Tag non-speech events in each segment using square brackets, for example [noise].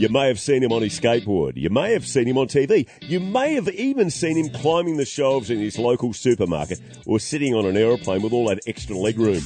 You may have seen him on his skateboard. You may have seen him on TV. You may have even seen him climbing the shelves in his local supermarket or sitting on an aeroplane with all that extra leg room.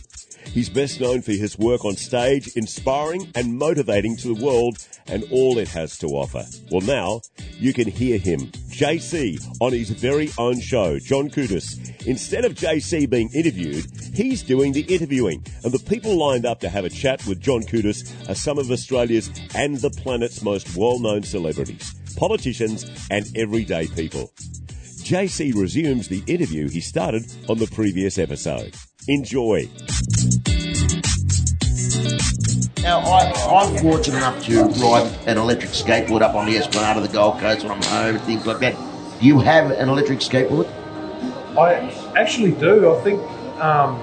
He's best known for his work on stage, inspiring and motivating to the world and all it has to offer. Well, now you can hear him, JC, on his very own show, John Coutis. Instead of JC being interviewed, he's doing the interviewing. And the people lined up to have a chat with John Coutis are some of Australia's and the planet's most well-known celebrities, politicians and everyday people. JC resumes the interview he started on the previous episode. Enjoy. Now, I, I'm fortunate enough to ride an electric skateboard up on the Esplanade of the Gold Coast when I'm home and things like that. Do you have an electric skateboard? I actually do. I think um,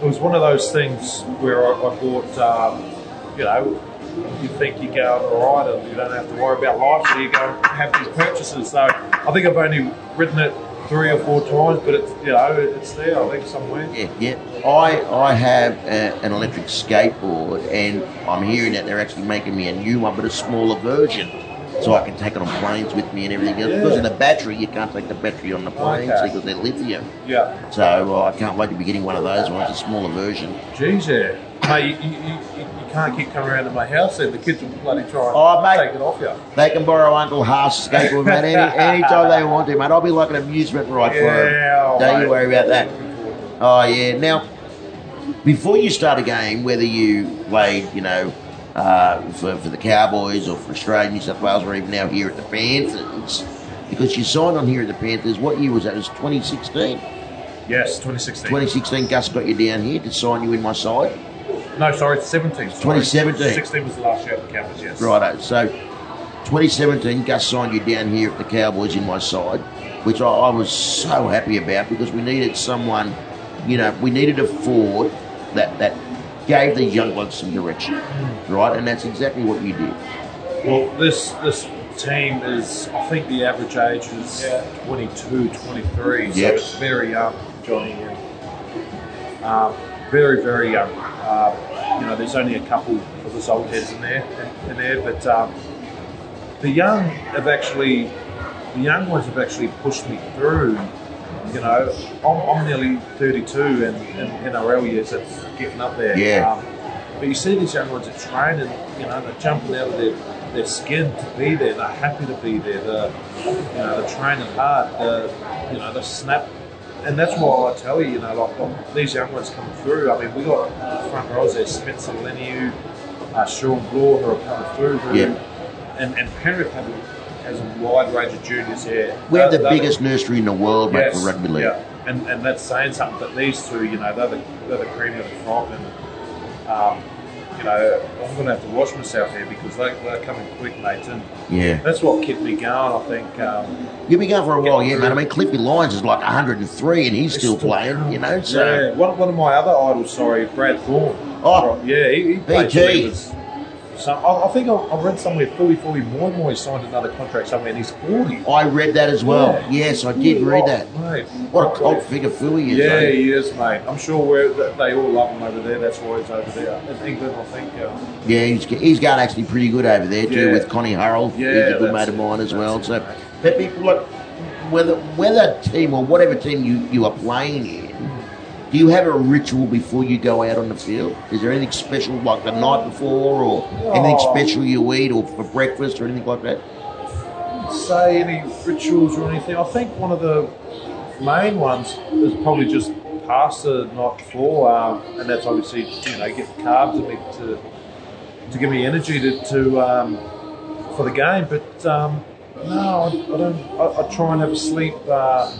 it was one of those things where I, I bought, um, you know, you think you go on a ride and you don't have to worry about life, so you go and have these purchases. So I think I've only ridden it three or four times, but it's you know it's there. I think somewhere. Yeah, yeah. I I have a, an electric skateboard, and I'm hearing that they're actually making me a new one, but a smaller version, so I can take it on planes with me and everything else. Yeah. Because of the battery, you can't take the battery on the planes Okay. because they're lithium. Yeah. So uh, I can't wait to be getting one of those ones, a smaller version. Geez, yeah. Mate, you, you, you, you can't keep coming around to my house then. The kids will bloody try and Oh, mate. take it off you. They can borrow Uncle Haas' skateboard, mate, any [laughs] anytime they want to, mate. I'll be like an amusement ride for them. Oh, Don't mate. you worry about that. Oh yeah. Now, before you start a game, whether you played, you know, uh, for, for the Cowboys or for Australia, New South Wales, or even now here at the Panthers, because you signed on here at the Panthers. What year was that? It was 2016. Yes, 2016. 2016. Gus got you down here to sign you in my side. No, sorry, it's 17. Sorry. 2017. 16 was the last year at the Cowboys, yes. Righto. So, 2017, Gus signed you down here at the Cowboys in my side, which I, I was so happy about because we needed someone, you know, we needed a forward that that gave these young blokes some direction, right? And that's exactly what you did. Well, this this team is, I think the average age is 22, 23, so Yep. it's very young, Johnny. Um, very, very young. Uh, you know, there's only a couple of us old heads in there, in, in there, but um, the young have actually, the young ones have actually pushed me through. You know, I'm, I'm nearly 32 and in NRL years, it's getting up there. Yeah. Um, but you see these young ones that train and, you know, they're jumping out of their, their skin to be there. They're happy to be there. They're, you know, they're training hard. They're, you know, they snap. And that's why I tell you, you know, like, like these young ones coming through. I mean, we got front rows there, Spencer Leniu, uh, Sean Bloor, who are coming through. Who, Yeah. And, and Penrith have, has a wide range of juniors here. We have the biggest nursery in the world, mate, Yes, for rugby league. Yeah, and, and that's saying something. But these two, you know, they're the, they're the cream of the crop, and um, you know, I'm going to have to watch myself here because they, they're coming quick, mate. And Yeah. that's what kept me going. I think. Um, You've been going for a while, yeah, man. I mean, Cliffy Lyons is like 103 and he's still still playing, you know, so. yeah, one, one of my other idols, sorry, Brad Thorn. Oh. yeah, he, he played BT. For me was- So I, I think I, I read somewhere Fuifui Moimoi signed another contract somewhere, and he's 40. I read that as well. Yeah. Yes, I did read that. Oh, mate. What a cult figure Philly is. Yeah, eh? he is, mate. I'm sure we're, they all love him over there. That's why he's over there. In England, I think. Uh, Yeah, he's, he's got actually pretty good over there too Yeah. with Connie Harrell. Yeah, he's a good mate of mine as well. it, So, mate. but people look whether whether team or whatever team you, you are playing in, do you have a ritual before you go out on the field? Is there anything special like the night before, or anything Oh. special you eat, or for breakfast, or anything like that? say any rituals or anything. I think one of the main ones is probably just pasta the night before, um, and that's obviously you know get the carbs in me to to give me energy to, to um, for the game. But um, no, I, I don't. I, I try and have a sleep. Uh,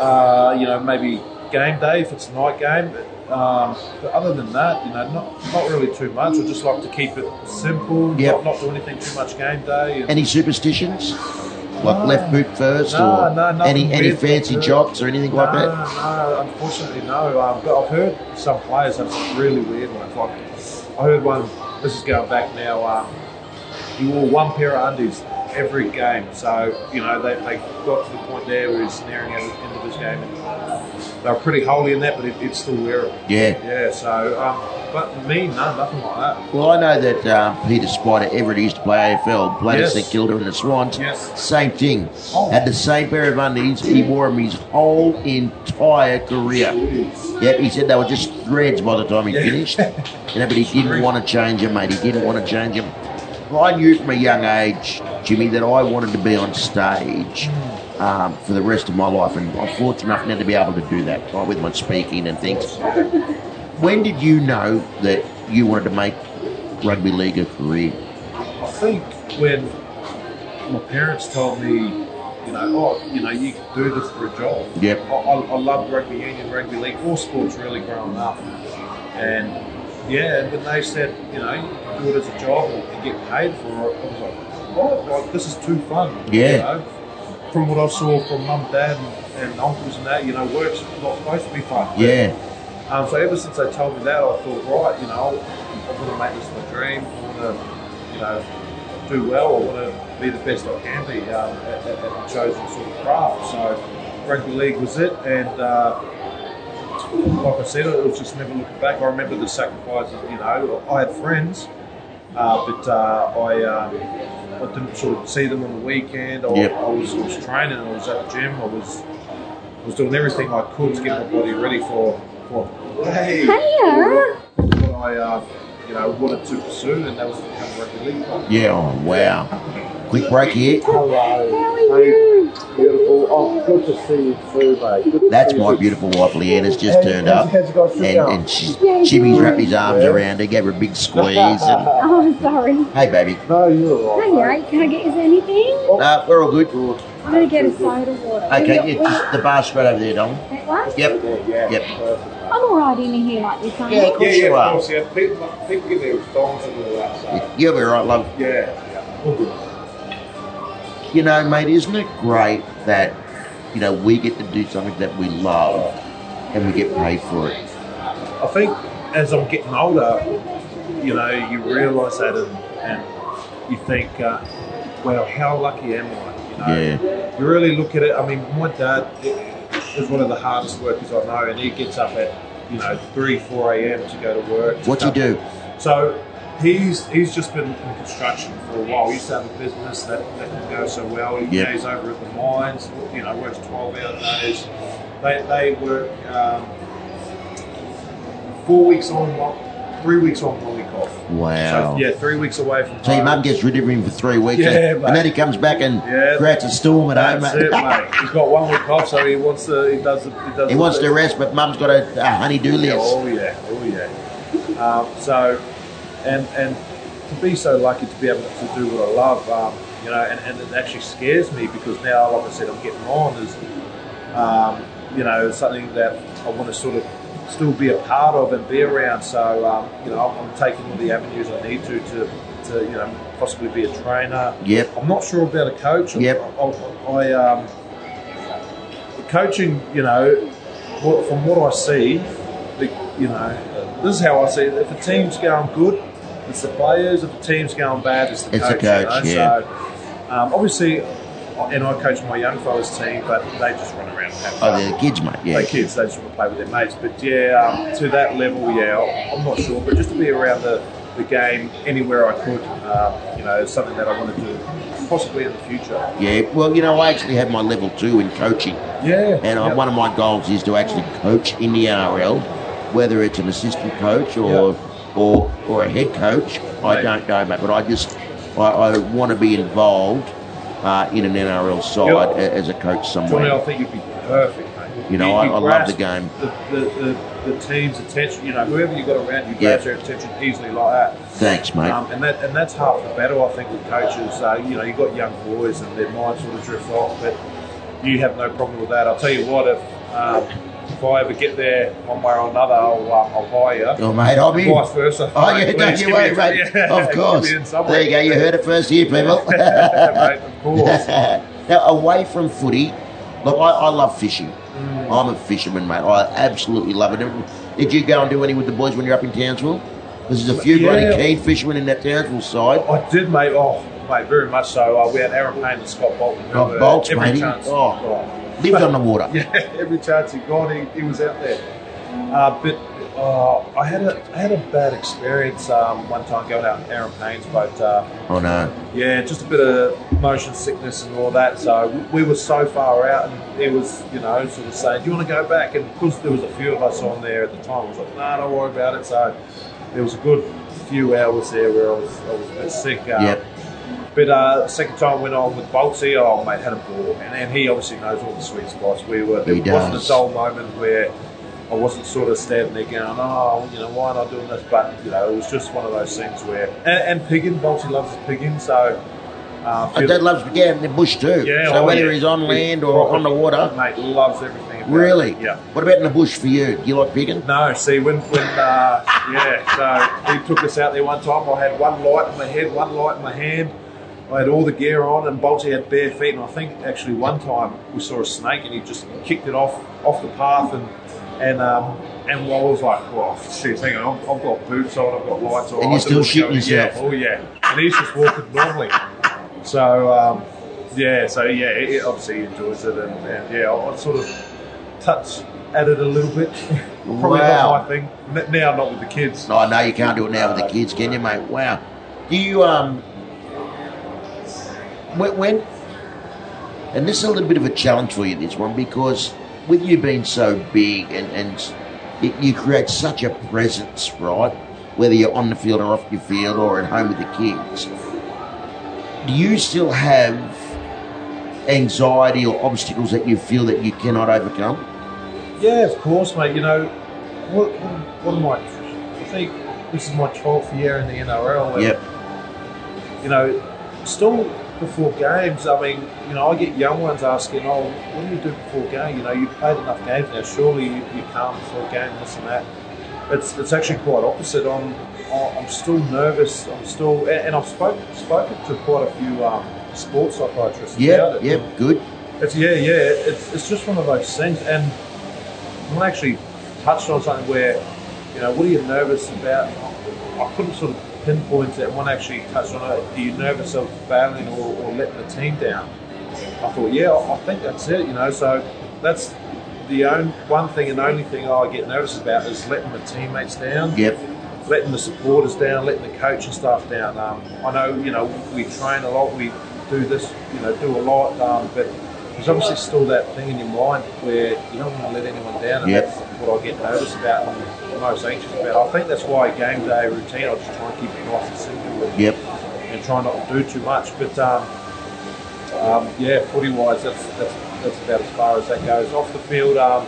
uh, you know, maybe game day if it's a night game. But, um, but other than that, you know, not not really too much. I just like to keep it simple. Yep. Not, not do anything too much game day. And, Any superstitions? Like No. left boot first, No, or no, any any fancy jocks or anything like that? no, unfortunately, no. Um, but I've heard some players have some really weird ones. Like I heard one. This is going back now. Um, he wore one pair of undies every game. So you know they, they got to the point there where he's nearing the end of his game, and they were pretty holy in that, but it, it's still wearable. Yeah. Yeah. So, um, but me, no, nothing like that. Well, I know that uh, Peter Spider Everitt used to play AFL, played Yes. at St Kilda and the Swans. Yes. Same thing. Oh. Had the same pair of undies. He wore them his whole entire career. Yep, he said they were just threads by the time he Yeah. finished. [laughs] You know, but he didn't want to change them, mate. He didn't want to change them. I knew from a young age, Jimmy, that I wanted to be on stage um, for the rest of my life, and I'm fortunate enough now to be able to do that right, with my speaking and things. When did you know that you wanted to make rugby league a career? I think when my parents told me, you know, oh, you know, you can do this for a job. Yep. I, I, I loved rugby union, rugby league, all sports really growing up. And yeah, when they said, you know, you do it as a job and, and get paid for it, I was like, oh, like, this is too fun. Yeah. You know? From what I saw from mum, dad, and, and uncles and that, you know, work's not supposed to be fun. Yeah, Um, so ever since they told me that, I thought, right, you know, I want to make this my dream. I want to, you know, do well. I want to be the best I can be um, at, at, at the chosen sort of craft. So rugby league was it, and uh, like I said, it was just never looking back. I remember the sacrifices. You know, I had friends, uh, but uh, I. I didn't sort of see them on the weekend. I, Yep. I was, I was training. I was at the gym. I was I was doing everything I could to get my body ready for for hey, Hiya. what I uh, you know wanted to pursue, and that was to become a rugby league player. yeah, oh, wow. Quick break here. How are you? Beautiful. Oh, good to see you too, mate. That's my beautiful wife Leanne, has just turned up. How's it got And, you and she, Jimmy's wrapped his arms around her, gave her a big squeeze. And, [laughs] Oh, I'm sorry. hey, baby. No, you're all Hey, right. right. Can I get you anything? Uh, we're all good. I'm going to get a soda water. Okay, yeah, just the bar straight over there, Dom. That one? Yep. mate. Yeah, Yep. perfect. I'm all right in here like this, aren't Yeah, I? of course you are. Yeah, people, people get their thongs and all that. So You'll be right, love. yeah, yeah, all good. You know, mate, isn't it great that, you know, we get to do something that we love and we get paid for it? I think as I'm getting older, you know, you realise that and, and you think, uh, well, how lucky am I? You know, Yeah. you really look at it. I mean, my dad is one of the hardest workers I know, and he gets up at you know three, four a.m. to go to work. to What's he come- do? So he's he's just been in construction for a while. He used to have a business that, that didn't go so well. He Yep. goes over at the mines, you know, works twelve hour days. They they work um, four weeks on, three weeks on, one week off. Wow. So yeah, three weeks away from. So your home. mum gets rid of him for three weeks, Yeah, and, and then he comes back and Yeah. creates a storm at home. That's it, mate. [laughs] He's got one week off, so he wants to. He does. He does. he wants to rest, but mum's got a, a honey-do Yeah, list. oh yeah, oh yeah. Um, so, and and to be so lucky to be able to do what I love, um, you know, and, and it actually scares me because now, like I said, I'm getting on is, um, you know, something that I want to sort of still be a part of and be around. So, um, you know, I'm, taking all the avenues I need to to, to you know possibly be a trainer. Yep. I'm not sure about a coach. Yep. I, I, I um, coaching, you know, from what I see, the, you know, this is how I see it. If a team's going good, it's the players. If the team's going bad, it's the It's coach. coach, you know? yeah. So, um, obviously, and I coach my young fellas team, but they just run around and have Oh, they're the kids, mate. Yeah. They kids, they just want to play with their mates. But yeah, um, to that level, yeah, I'm not sure. But just to be around the, the game anywhere I could, um, you know, is something that I want to do possibly in the future. Yeah. Well, you know, I actually have my level two in coaching. Yeah. And Yep. one of my goals is to actually coach in the NRL, whether it's an assistant coach or or, or a head coach. I don't know, mate, but I just I, I want to be involved uh, in an NRL side Yep. as a coach somewhere. Johnny, I think you'd be perfect, mate. You know, I- I love the game. The, the, the, the team's attention, you know, whoever you've got around, you Yeah. grab their attention easily like that. Thanks, mate. Um, and that and that's half the battle, I think, with coaches. Uh, you know, you've got young boys and their minds sort of drift off, but you have no problem with that. I'll tell you what, if um, if I ever get there one way or another, I'll, uh, I'll buy you. oh, mate, I'll be. Vice versa. Oh, yeah, don't you worry, mate. [laughs] yeah, of course. me in somewhere. There you go. You heard it first here, [laughs] people. mate, of course. [laughs] now, away from footy, look, I, I love fishing. Mm. I'm a fisherman, mate. I absolutely love it. Did you go and do any with the boys when you're up in Townsville? Because there's a few bloody keen fishermen in that Townsville side. I did, mate. Oh, mate, very much so. Uh, we had Aaron Payne and Scott Bolton. Oh, were Bolts, every matey. chance- Oh. Lived on the water. [laughs] yeah, every chance he got, he, he was out there. Uh, but uh, I had a I had a bad experience um, one time going out in Aaron Payne's boat. Uh, Oh no. yeah, just a bit of motion sickness and all that. So we were so far out, and it was, you know, sort of saying, "Do you want to go back?" And because there was a few of us on there at the time, I was like, "No, don't worry about it." So there was a good few hours there where I was I was a bit sick. Uh, Yep. But uh, second time I went on with Boltsy, oh mate, had a ball, and, and he obviously knows all the sweet spots. We were there He wasn't does. a dull moment where I wasn't sort of standing there going, oh, you know, why am I doing this? But you know, it was just one of those things where, and, and pigging, Boltsy loves his pigging, so. Uh, dad loves to get in the bush too. yeah, so oh, whether yeah. he's on land or proper- on the water. mate, loves everything. Really? It. Yeah. What about in the bush for you? Do you like pigging? No, see, when, when uh, yeah, so he took us out there one time. I had one light in my head, one light in my hand. I had all the gear on, and Bolty had bare feet. And I think actually one time we saw a snake, and he just kicked it off off the path, and and um, and I was like, well, shit, hang on, I've, got boots on, I've got lights on. And you're still go- yourself. Yeah, oh yeah, and he's just walking normally. So um, yeah, so yeah, he, he obviously enjoys it, and, and yeah, I, I sort of touch at it a little bit. [laughs] Probably Wow. not my thing. Now, not with the kids. No, no, you can't do it now with the kids, can you, mate? Wow. Do you um when, when and this is a little bit of a challenge for you this one because with you being so big and and it, you create such a presence, right? Whether you're on the field or off your field or at home with the kids, do you still have anxiety or obstacles that you feel that you cannot overcome? Yeah, of course, mate. You know, what, what, am I? I think this is my 12th year in the NRL. and, Yep. You know, still before games, I mean, you know, I get young ones asking, oh, what do you do before game? You know, you've played enough games now, surely you, you calm before game, this and that. It's, it's actually quite opposite. I'm, I'm still nervous. I'm still, and I've spoken, spoken to quite a few um, sports psychiatrists about Yep, it. yep, good. It's yeah, yeah. It's, it's just one of those things, and I actually touched on something where, you know, what are you nervous about? I couldn't sort of pinpoint it. One actually touched on it. Are you nervous of failing or, or letting the team down? I thought, yeah, I I think that's it. You know, so that's the only one thing and only thing I get nervous about is letting the teammates down Yep. letting the supporters down, letting the coaching staff down. Um, I know, you know, we train a lot, we do this, you know, do a lot, um, but there's obviously still that thing in your mind where you don't want to let anyone down, and Yep. that's what I get nervous about and most anxious about. I think that's why game day routine, I just try and keep it nice and simple and, Yep. and try not to do too much. But um, um, yeah, footy wise, that's, that's that's about as far as that goes. Off the field, um,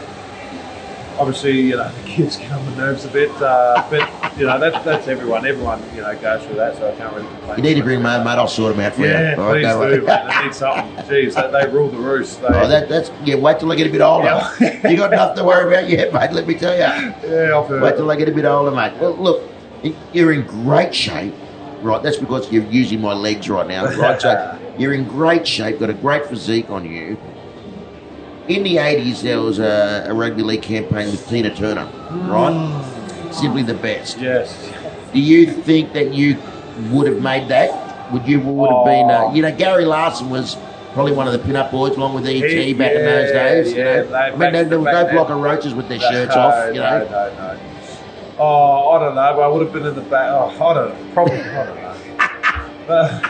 obviously, you know, [laughs] the kids get on the nerves a bit, uh, but you know, that's that's everyone. Everyone, you know, goes through that, so I can't really complain. You need to bring my mate, I'll sort him out for Yeah, you. Right, please no do. mate. They need something. [laughs] Jeez, they, they rule the roost. They, Oh, that, that's yeah. Wait till I get a bit older. Yeah. you got nothing to worry about yet, mate. Let me tell you. yeah, I've heard. Wait till I get a bit older, mate. Well, look, you're in great shape, right? That's because you're using my legs right now, right? So [laughs] you're in great shape. Got a great physique on you. In the '80s, there was a, a rugby league campaign with Tina Turner, right? Mm. Simply the best. Yes. Do you think that you would have made that? Would you would have been? Uh, Oh. you know, Gary Larson was probably one of the pin-up boys, along with ET He- back in those yeah, days. you yeah, know, they- I mean, there, there was no block of roaches with their No, shirts off. You no, know, no, no. Oh, I don't know, but I would have been in the back. Oh, I don't know. Probably, I don't know. [laughs] Uh,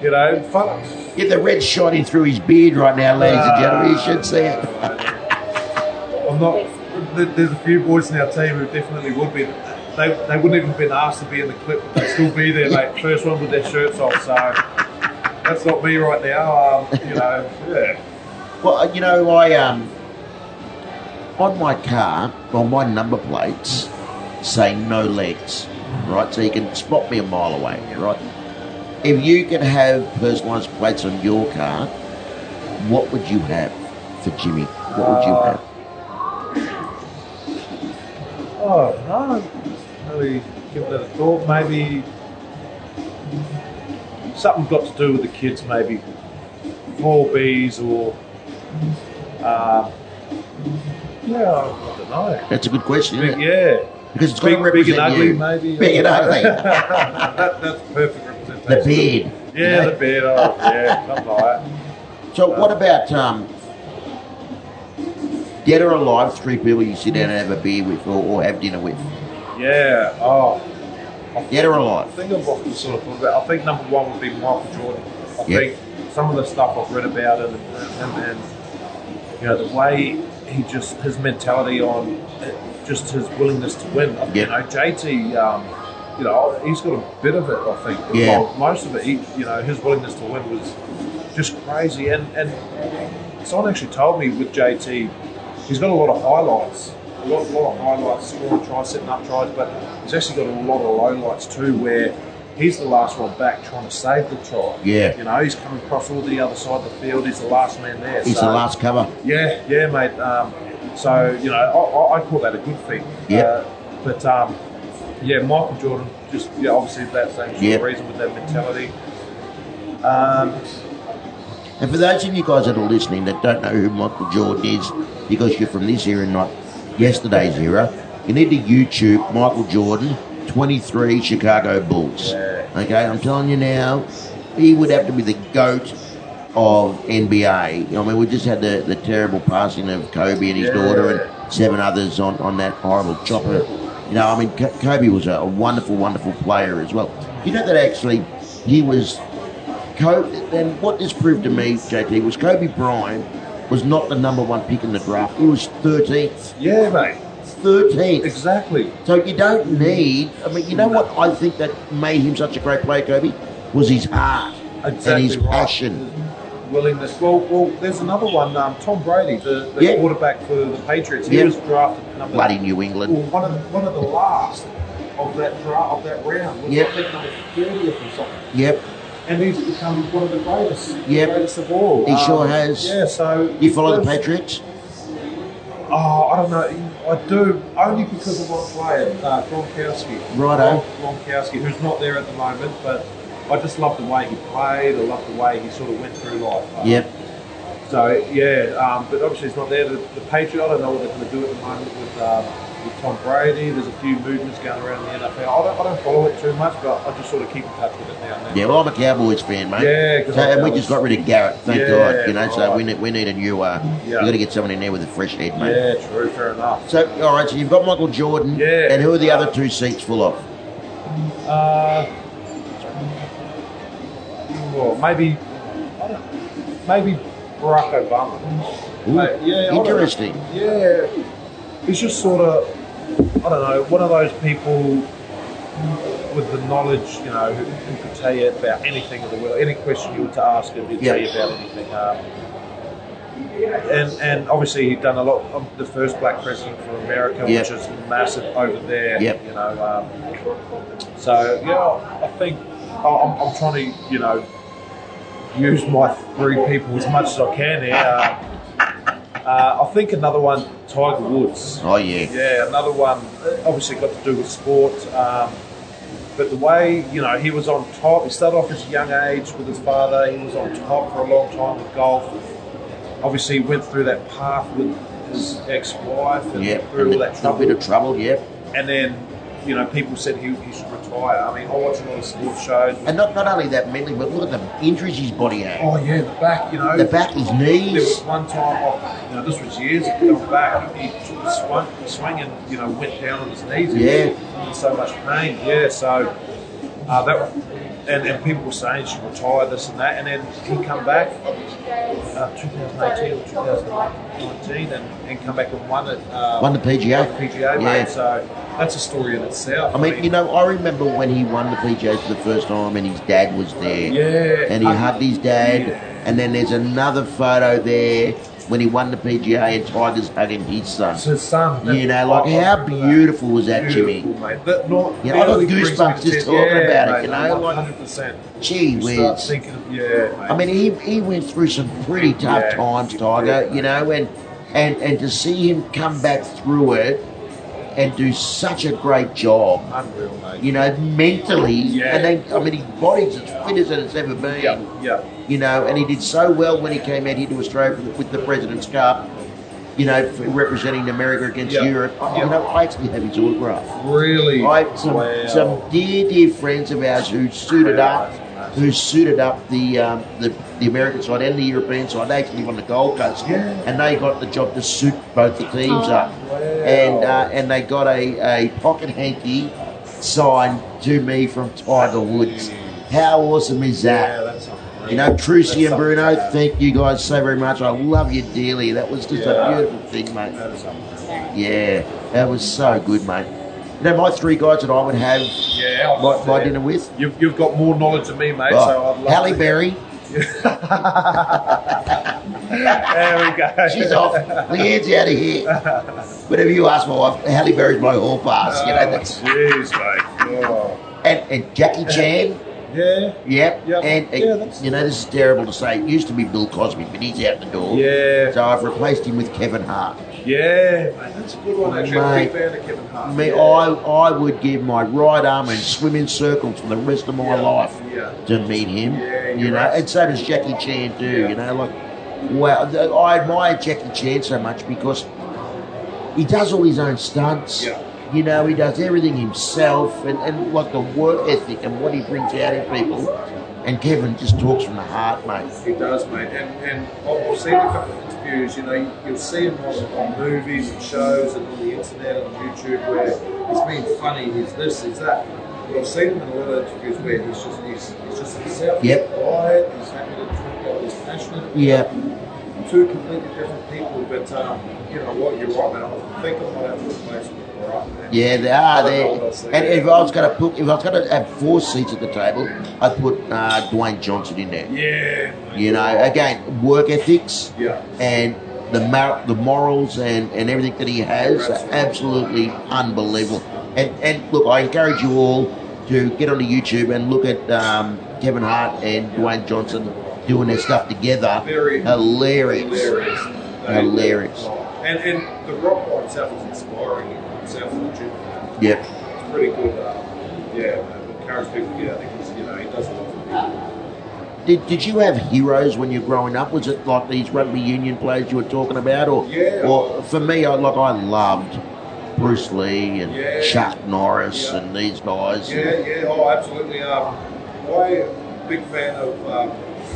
you know, fun. get the red shining through his beard right now, ladies and gentlemen. You should see it. [laughs] I'm not. There- There's a few boys in our team who definitely would be. They, they wouldn't even been asked to be in the clip, but they'd still be there, mate. First one with their shirts off. So that's not me right now. Um, you know, yeah. Well, uh, you know, I um, on my car, on my number plates, say no legs, right? So you can spot me a mile away, right? If you could have personalised plates on your car, what would you have for Jimmy? What would you have? Oh no, really give that a thought. Maybe something's got to do with the kids. Maybe four Bs or uh, yeah, I don't know. That's a good question, isn't Big, it? yeah, Because it's got to big, big and ugly, you. maybe. Big and [laughs] ugly. that, that's perfect representation. The beard. Yeah, You know? the beard. Oh, yeah, something like that. So what about um, dead or alive? Three people you sit down and have a beer with, or, or have dinner with. Yeah. Oh, Dead or I think I've often sort of thought about. I think number one would be Michael Jordan. I Yep. think some of the stuff I've read about him and, and, and you know the way he just his mentality on just his willingness to win. I- Yep. You know, JT. Um, you know, he's got a bit of it. I think. Yeah. Most of it. He, you know, his willingness to win was just crazy. And and someone actually told me with JT, he's got a lot of highlights. A lot, lot of highlights, scoring tries, setting up tries, but he's actually got a lot of lowlights too, where he's the last one back trying to save the try. Yeah. You know, he's coming across all the other side of the field. He's the last man there. He's so, the last cover. Yeah, yeah, mate. Um, so you know, I, I, I call that a good thing. Yeah. Uh, but um, yeah, Michael Jordan, just yeah, obviously that same sort Yeah. of reason with that mentality. Um, And for those of you guys that are listening that don't know who Michael Jordan is, because you're from this era and not yesterday's era, you need to YouTube Michael Jordan, 23 Chicago Bulls. Okay, I'm telling you now, he would have to be the GOAT of NBA. I mean, we just had the, the terrible passing of Kobe and his Yeah. daughter and seven others on, on that horrible chopper. You know, I mean, Ko- Kobe was a wonderful, wonderful player as well. You know that actually he was Kobe, then what this proved to me, JT, was Kobe Bryant was not the number one pick in the draft. He was 13th. yeah, mate. 13th. Exactly. So you don't need. I mean, you know what I think that made him such a great player, Kobe, was his heart Exactly and his right. passion. willingness. Well, well, there's another one. Um, Tom Brady, the, the Yeah. quarterback for the Patriots. He Yeah. was drafted number Bloody New England. well, one of the, one of the last of that draft of that round. Was Yep. I think number thirtieth or something. Yep. And he's become one of the greatest, Yep. greatest of all. He sure has. Yeah. So You follow the Patriots? Oh, I don't know. I do only because of one player, uh, Gronkowski. Righto. Gron- Gronkowski, who's not there at the moment, but I just love the way he played. I love the way he sort of went through life. Um, Yep. So yeah, um, but obviously it's not there. The, the Patriot, I don't know what they're going to do at the moment with, um, with Tom Brady. There's a few movements going around in the NFL. I don't, I don't follow it too much, but I just sort of keep in touch with it now and then. Yeah, well, I'm a Cowboys fan, mate. Yeah, So, and we just got rid of Garrett, thank Yeah, God. You know, so we need, we need a new. Uh, Yeah. We got to get someone in there with a fresh head, mate. Yeah, true, fair enough. So, all right. So you've got Michael Jordan. Yeah. And who are the other two seats full of? Uh, well, maybe, I don't, maybe Barack Obama. Ooh, Mate, yeah, I don't know. interesting. Yeah, he's just sort of, I don't know, one of those people with the knowledge, you know, who, who could tell you about anything in the world, any question you were to ask him, he'd tell you about anything. Um, and and obviously he'd done a lot. of the first black president for America, Yep. which is massive over there. Yep. You know, um, so yeah, I think I'm, I'm trying to, you know, use my three people as much as I can here. Uh, uh, I think another one, Tiger Woods. Oh yeah. Yeah, another one, uh, obviously got to do with sport. Um, but the way, you know, he was on top, he started off as a young age with his father, he was on top for a long time with golf. Obviously, he went through that path with his ex wife and Yep. through all that a trouble. bit of trouble. Yep. And then, you know, people said he, he should retire. I mean, I watch a lot of sports shows. And not, not only that mentally, but look at the injuries his body had. Oh, yeah, the back, you know. The back, his knees. There was one time, off, you know, this was years ago back, he took a swung, swung and, you know, went down on his knees. Yeah. in so much pain. Yeah, so uh, that, and, and people were saying she should retire, this and that, and then he come back, uh, 2018 or 2019, and, and come back and won it. Uh, Won the PGA. won the PGA, Yeah. mate. So that's a story in itself. I mean, you know, I remember when he won the PGA for the first time, and his dad was there. yeah, and he uh, hugged his dad. And then there's another photo there when he won the PGA and Tiger's hugging his son. It's his son. You know, like how remember that. beautiful was that, Jimmy? Beautiful, mate. That not, You know, I got really brings me goosebumps just talking yeah, about it, mate, you know, 100%. Gee You start whiz. thinking, yeah, mate. I mean, he, he went through some pretty tough Yeah. times, Tiger. You know, and and and to see him come back through it and do such a great job. unreal, mate. You know, mentally, Yeah. and then I mean, his body's as fit as it's ever been. Yeah, yeah. you know, and he did so well when he came out here to Australia with the, with the President's Cup, you know, representing America against Yeah. Europe. I- Yeah. You know, I actually have his autograph. Really? I some, wow. some dear, dear friends of ours who suited Wow. up who suited up the, um, the the American side and the European side. They actually live on the Gold Coast, Yeah. and they got the job to suit both the teams Oh. up. And uh, and they got a, a pocket hanky signed to me from Tiger Woods. How awesome is that? Yeah, that's. You know, Trucy and Bruno, something to have. thank you guys so very much. I love you dearly. That was just Yeah. a beautiful thing, mate. That. Yeah, that was so good, mate. You know, my three guys that I would have Yeah, my, my dinner with. You've, you've got more knowledge than me, mate. Oh, so I'd love Halle. Berry, [laughs] There we go. she's off. Leanne's out of here. Whatever you ask my wife, Halle Berry's my hall pass. You know, Oh, that's, ah, jeez, mate. Oh. and, and Jackie Chan, Yeah. yep. Yep. And, Yeah, you know, this is terrible to say. It used to be Bill Cosby, but he's out the door. Yeah. So I've replaced him with Kevin Hart. Yeah. Mate, that's a good one, actually. I'm a big fan of Kevin Hart. Me, yeah. I, I would give my right arm and swim in circles for the rest of my Yeah. life Yeah. to meet him. Yeah, you know, right. and so does Jackie Chan too. You know, like wow, I admire Jackie Chan so much because he does all his own stunts. Yeah. You know, he does everything himself, and, and like the work ethic and what he brings out in people. And Kevin just talks from the heart, mate. He does, mate. And and I've seen a couple interviews. You know, you- you'll see him on, on movies and shows and on the internet and on YouTube where he's being funny. He's this, he's that. But I've seen him in a lot of interviews where he's just he's, he's just himself. Yep. He's quiet. He's happy to talk about. He's passionate. Yeah, Two completely different people, but um, you know what? You're right, man. I think I might have to replace right, yeah, they are don't know what there. And if I was going to put, if I was going to have four seats at the table, I'd put uh, Dwayne Johnson in there. Yeah. You know, again, work ethics. Yeah. and the mar- the morals and, and everything that he has are absolutely unbelievable. And and look, I encourage you all to get onto YouTube and look at um, Kevin Hart and Dwayne Johnson doing their stuff together. Very hilarious. Hilarious. Hilarious. And and the rock by himself is inspiring the gym. Yep. It's pretty good. Uh, yeah, encourage people to get out there because you know he does a lot for people. Did, did you have heroes when you were growing up? Was it like these rugby union players you were talking about, or Yeah. or for me, I like I loved Bruce Lee and Yeah. Chuck Norris Yeah. and these guys. Yeah, yeah. Oh, absolutely. Um, I'm a big fan of um,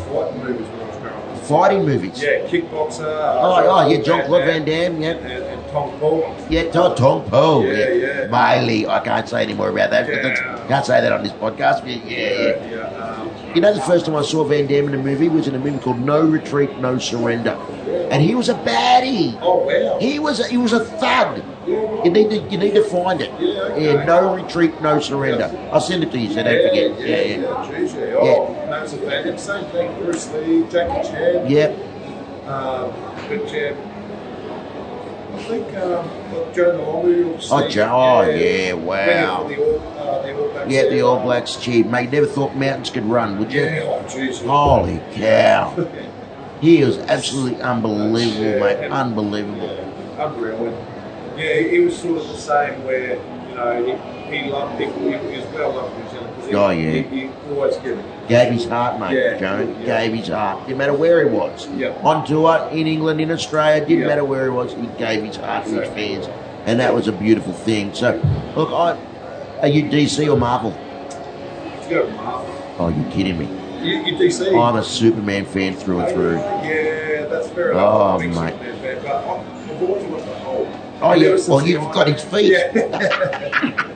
fighting movies when I was growing up. Fighting movies. Yeah, kickboxer. Oh, oh yeah, John Claude Van Damme. Yeah. and, and Tong Po. Yeah, Tom, Tong Po. Yeah, yeah. Bailey. I can't say any more about that. Yeah. That's- Can't say that on this podcast. but Yeah, yeah. yeah. Um, You know, the first time I saw Van Damme in a movie was in a movie called No Retreat, No Surrender, and he was a baddie. oh wow. He was a, he was a thug. You need to you need to find it. Yeah, okay. Yeah, No Retreat, No Surrender. I'll send it to you so don't forget. Yeah, Yeah, yeah, yeah. yeah. Oh, that's a fan. And same thing, Bruce Lee, Jackie Chan. Yep. Um, but yeah, I think um, Jonah Lomu. Oh. Joe- oh, yeah, wow. When The All, uh, the All Blacks, Yeah, the All Blacks chief. Mate, never thought mountains could run, would you? Yeah, oh, jeez. Holy cow. [laughs] He was absolutely unbelievable, mate. Unbelievable. Unreal. And, yeah, he, was sort of the same where, you know, he, he loved people. He, he was well loved in New Zealand. Oh, yeah. He, he always. Gave his heart, mate, Yeah, yeah. Gave his heart. Didn't matter where he was. Yeah. On tour, in England, in Australia, didn't Yeah. matter where he was, he gave his heart to his fans. And that was a beautiful thing. So, look, I, are you DC or Marvel? Let's go, Marvel. Oh, you're kidding me. You, you DC. I'm a Superman fan through and through. Yeah, that's fair Oh, enough. A mate. Fan, but I'm- I've always watched the whole. Oh, yeah. Well, you've got his feet. Yeah. [laughs] [laughs]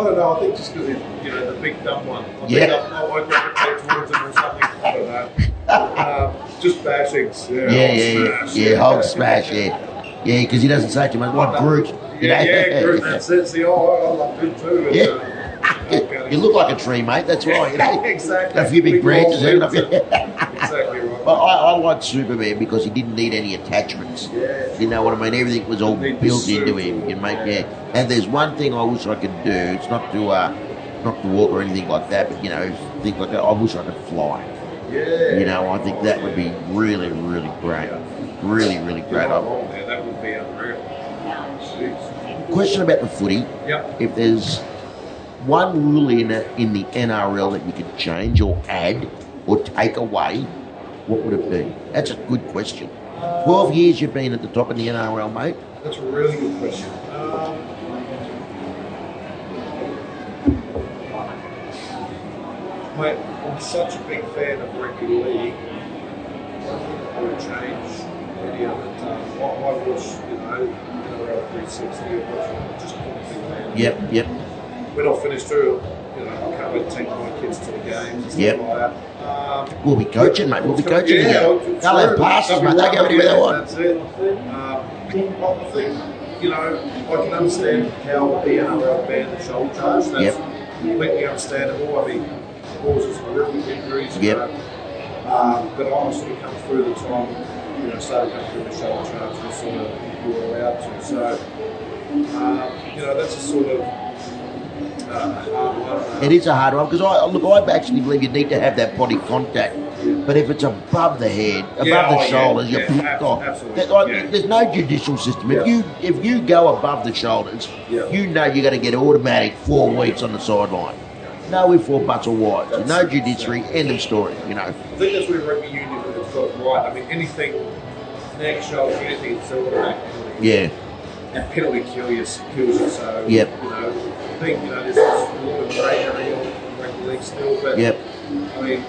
I don't know. I think just because he's you know the big dumb one. I Yeah. Think I, I gravitate towards him or something. I don't know. um, just bashings. Yeah. Yeah, yeah, yeah. smash, Yeah, Hulk smash, yeah. Yeah, because he doesn't say too much. Like Groot. you Yeah, know? yeah, Groot. That's it. See, oh, I love Groot too. Yeah. uh, [laughs] You look like a tree, mate. That's right. You know? [laughs] exactly. A few big branches hanging off That's your it. [laughs] Exactly. But I, I like Superman because he didn't need any attachments. Yeah. You know what I mean? Everything was all built into him. You make yeah. And there's one thing I wish I could do. It's not to uh, not to walk or anything like that, but you know, things like that. I wish I could fly. yeah. You know, I think that would be really, really great. Really, really great. I- That would be unreal. Question about the footy: Yep. If there's one rule in a, in the NRL that you could change or add or take away, what would it be? That's a good question. Twelve years you've been at the top of the NRL, mate. That's a really good question. Um, Mate, I'm such a big fan of rugby league. I would change any of it. Um, I, I watch, you know, NRL 360. I watch just a big fan. Yep, yep. When I finish through, you know, can't wait to take my kids to the games and stuff Yep. like that. Um, We'll be coaching, mate. We'll be coaching yeah. They'll have passes, mate. They'll go anywhere they want. That's it. Um, I think, you know, I can understand how the NRL banned the shoulder charge. That's Yep. completely understandable. I mean, it causes horrific injuries. Yep. know. Um, but I sort of come through the time, you know, started coming through the shoulder charge and sort of you were allowed to. So, um, you know, that's a sort of. It is a hard one because I look. I actually believe you need to have that body contact. But if it's above the head, above Yeah, the oh, shoulders, yeah, you're absolutely, that- like, yeah. there's no judicial system. If you if you go above the shoulders, Yeah. you know you're going to get automatic four weeks on the sideline. No if or buts or whys. No judiciary. End of story. You know. I think that's where rugby union has got right. I mean, anything neck, shoulder, anything, it's automatic penalty. Yeah. And penalty kill you, kills you. So, Yep. you know, think, you know, there's a little bit of grey area in rugby league still, but, Yep. I mean,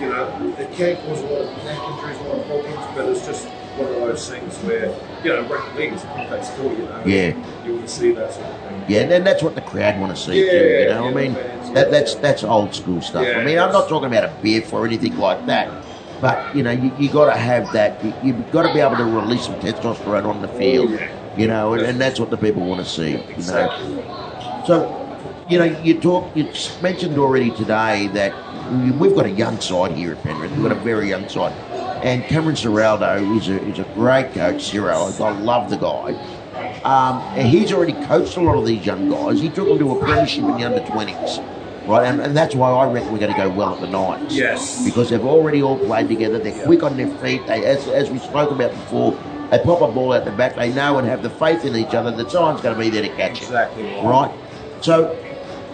you know, it can cause a lot of neck injuries, a lot of problems, but it's just one of those things where, you know, rugby league is a contact sport, you know. Yeah. You want to see that sort of thing. Yeah, and that's what the crowd want to see Yeah, too. You know, yeah, I mean, fans, that, yeah. that's that's old school stuff. Yeah, I mean, I'm not talking about a biff or anything like that, but you know, you, you got to have that. You, you've got to be able to release some testosterone on the oh, field. yeah. You know, and, and that's what the people want to see. You know. So you know, you talk. You mentioned already today that we- we've got a young side here at Penrith. We've got a very young side, and Cameron Ciraldo is a is a great coach. Ciro, I love the guy. Um, and he's already coached a lot of these young guys. He took them to a premiership in the under twenties, right? And, and that's why I reckon we're going to go well at the Knights. Yes. because they've already all played together. They're quick on their feet. They, as, as we spoke about before, they pop a ball out the back. They know and have the faith in each other that someone's going to be there to catch it Exactly right. right? So,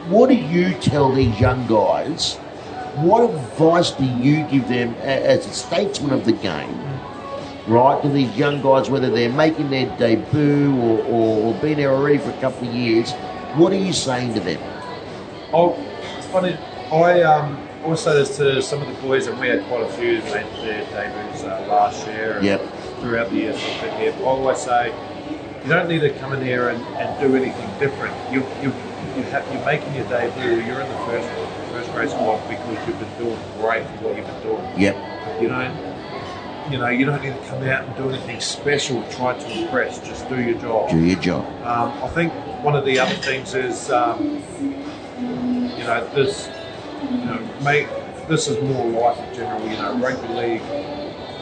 what do you tell these young guys? What advice do you give them as a statesman of the game, right? To these young guys, whether they're making their debut or, or, or been there already for a couple of years, what are you saying to them? Oh, it's funny. I um, always say this to some of the boys, and we had quite a few who made their debuts uh, last year and Yep. throughout the been here. I always say, you don't need to come in here and, and do anything different. You, you, you have, you're making your debut, you're in the first first grade squad because you've been doing great for what you've been doing. Yep, You don't, you know, you don't need to come out and do anything special, try to impress. Just do your job. do your job. Um, I think one of the other things is, um, you know, this, you know, make this is more life in general. You know, rugby league.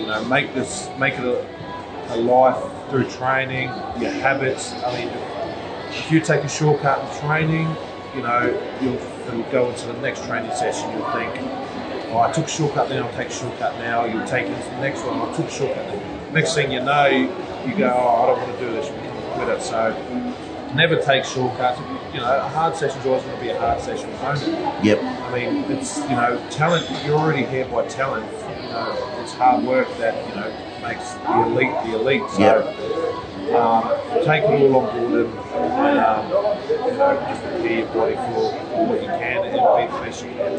You know, make this make it a, a life through training, your habits. I mean, if you take a shortcut in training, you know, you'll, you'll go into the next training session. You'll think, oh, I took a shortcut then, I'll take a shortcut now. You'll take it to the next one, I took a shortcut then. Next thing you know, you go, oh, I don't want to do this, you become a quitter. So never take shortcuts. You know, a hard session's always going to be a hard session. Yep, I mean, it's, you know, talent, you're already here by talent. You know, it's hard work that, you know, makes the elite the elite. So, um, take it all on board and, um, prepare your body for what you can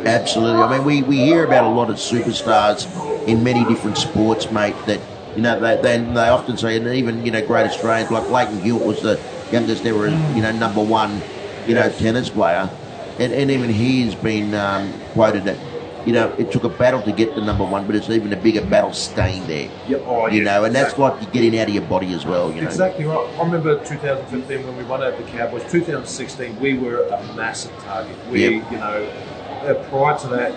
absolutely. I mean, we, we hear about a lot of superstars in many different sports, mate. That you know they they, they often say, and even you know great Australians like Lleyton Hewitt was the youngest ever, you know, number one, you know, tennis player, and, and even he's been um, quoted that. You know, it took a battle to get to number one, but it's even a bigger battle staying there. Yep. Oh, You yeah, know, and that's exactly. like you're getting out of your body as well. You know, Exactly right. I remember 2015 when we won over the Cowboys. 2016, we were a massive target. We, Yep. you know, uh, prior to that,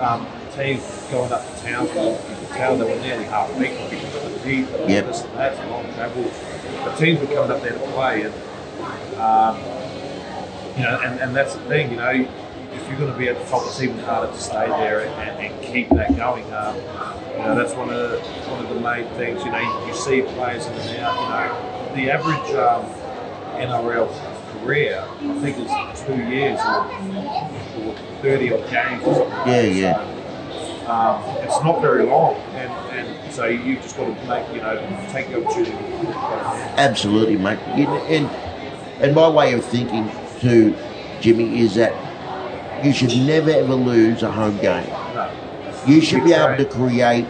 um, teams going up to town, you could tell they were nearly half beaten because of the heat, and Yep. this and that, and long travel. The teams were coming up there to play, and um, you know, and, and that's the thing, you know. If you're going to be at the top, it's even harder to stay there and, and keep that going. Um, you know, that's one of the, one of the main things. You know, you, see players in and out. You know, the average um, NRL career, I think, is two years or, or thirty odd games or something. Yeah, that. yeah. So, um, it's not very long, and, and so you've just got to make you know take the opportunity. Absolutely, mate. And and my way of thinking too, Jimmy, is that you should never ever lose a home game. You should be able to create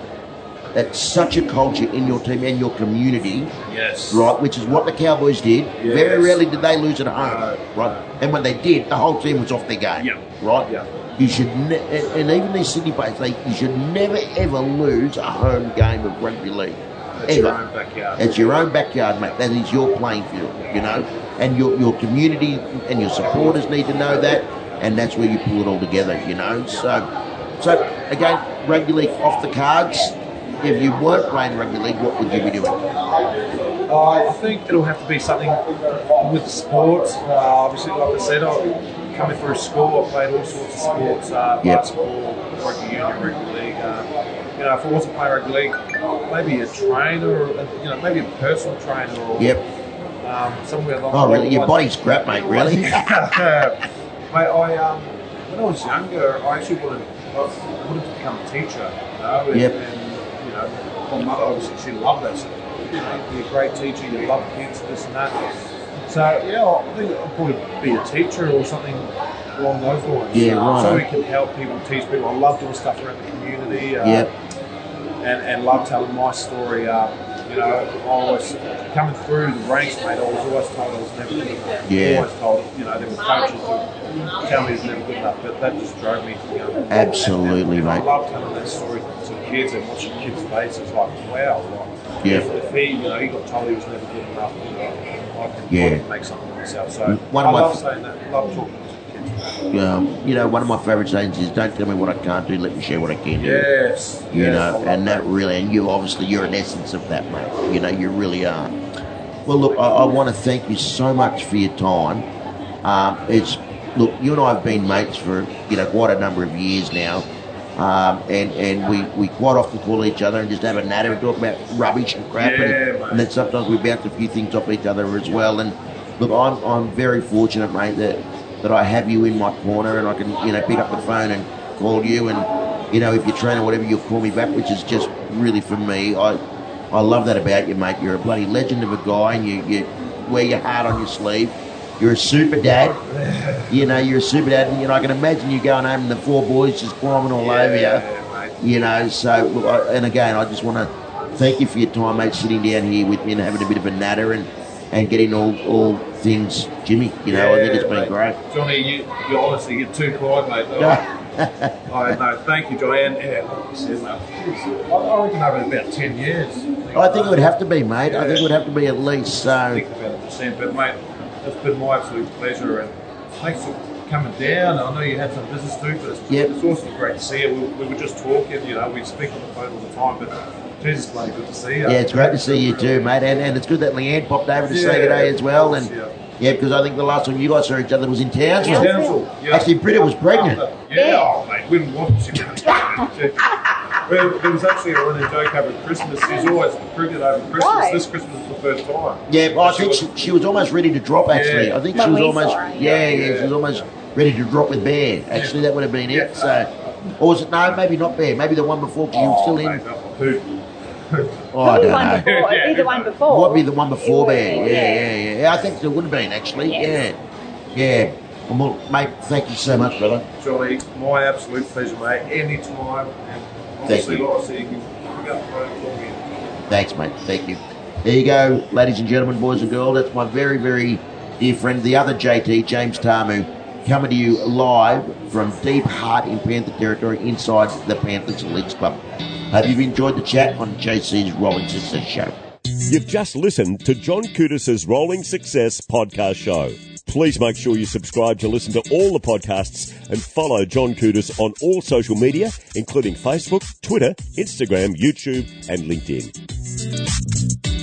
that such a culture in your team and your community, Yes. right? Which is what the Cowboys did. Very rarely did they lose at home, No. right? And when they did, the whole team was off their game, Yeah. right? Yeah. You should, ne- and, even these Sydney players, they, you should never ever lose a home game of rugby league, It's your own backyard. It's your own backyard, mate. That is your playing field, you know. And your your community and your supporters need to know that, and that's where you pull it all together, you know. So, so again, rugby league off the cards. If you weren't playing rugby league, what would you be doing? Uh, I think it'll have to be something with sports. Uh, obviously, like I said, I, coming through school, I played all sorts of sports: uh, Yep. basketball, rugby union, rugby league. Uh, you know, if I wasn't playing rugby league, maybe a trainer, or, you know, maybe a personal trainer, or Yep. um, somewhere along. Oh, really? Your body's crap, mate. Really? [laughs] Mate, I um, when I was younger, I actually wanted, I wanted to become a teacher. You know, and, Yep. and you know, my mother obviously she loved that. You know, you'd be a great teacher. You love kids, this and that. So yeah, I think I'll probably be a teacher or something along those lines. Yeah, Uh, So we can help people, teach people. I love doing stuff around the community. Uh, Yep. and, and love telling my story. Uh, you know, I always coming through the ranks, mate. I was always told I was never good enough. Yeah. Always told, you know, there were coaches who tell me it's never good enough, but that just drove me to know, Absolutely, and, and, mate. I love telling that story to kids and watching kids' faces. Like, wow, like, Yeah. if, if he, you know, he got told he was never good enough, you know, I can, Yeah. I can make something of myself. So One I of my- love saying that. Love talking to kids. Um, you know, one of my favourite sayings is, "Don't tell me what I can't do. Let me show what I can do." Yes. you yes, know, and that really, and you obviously, you're an essence of that, mate. You know, you really are. Well, look, I, I want to thank you so much for your time. Um, it's look, you and I have been mates for you know quite a number of years now, um, and and we, we quite often call each other and just have a natter and talk about rubbish and crap, Yeah, and, and then sometimes we bounce a few things off each other as well. And look, I'm I'm very fortunate, mate, that that I have you in my corner and I can you know pick up the phone and call you and you know if you're training or whatever you'll call me back, which is just really for me. I I love that about you, mate. You're a bloody legend of a guy, and you you wear your heart on your sleeve. You're a super dad. You know, you're a super dad, and you know I can imagine you going home and the four boys just climbing all over you. Yeah. You know, so look, I, and again, I just want to thank you for your time, mate, sitting down here with me and having a bit of a natter and, and getting all, all things Jimmy. You know, I think it's been mate. great. Johnny, you, you honestly get too kind, mate. I, [laughs] I no, thank you, Johnny. And yeah, like you said, mate, I I reckon over about 10 years. I think it would have to be, mate. I think it would have to be at least. So. I think about a percent, but mate, it's been my absolute pleasure, and thanks for coming down. I know you had some business to do, but it's, Yep. it's also great to see you. We, we were just talking, you know, we speak on the phone all the time, but Jesus, bloody good to see you. yeah, it's great to see you too, mate. And, and it's good that Leanne popped over to say Yeah, good day as well. And yeah. yeah, because I think the last time you guys saw each other was in Townsville. Townsville, yeah. Actually, Britta was pregnant. Yeah, oh, mate, when wasn't she? Well, there was actually a running joke over Christmas. She's always pregnant over Christmas. Right. This Christmas was the first time. Yeah, well, I think she, she was almost ready to drop. Actually, Yeah. I think When she was almost yeah, yeah, yeah. she was almost ready to drop with Bear. Actually, that would have been it. So, or was it no? Maybe not Bear. Maybe the one before. 'cause you were oh, still in. mate, that who? Oh, I don't one know. before. It'd be the one before. What be the one before It Bear? Yeah, yeah, yeah, yeah. I think there would have been actually. Yes. Yeah, yeah. Well, mate, thank you so much, brother. Johnny, my absolute pleasure, mate. Anytime. And obviously, you. like I said, you can pick up the phone and call me. Thanks, mate. Thank you. There you go, ladies and gentlemen, boys and girls. That's my very, very dear friend, the other JT, James Tamou, coming to you live from deep heart in Panther territory inside the Panthers Leagues Club. Hope you've enjoyed the chat on JC's Rolling Success Show. You've just listened to John Coutis's Rolling Success podcast show. Please make sure you subscribe to listen to all the podcasts and follow John Coutis on all social media, including Facebook, Twitter, Instagram, YouTube, and LinkedIn.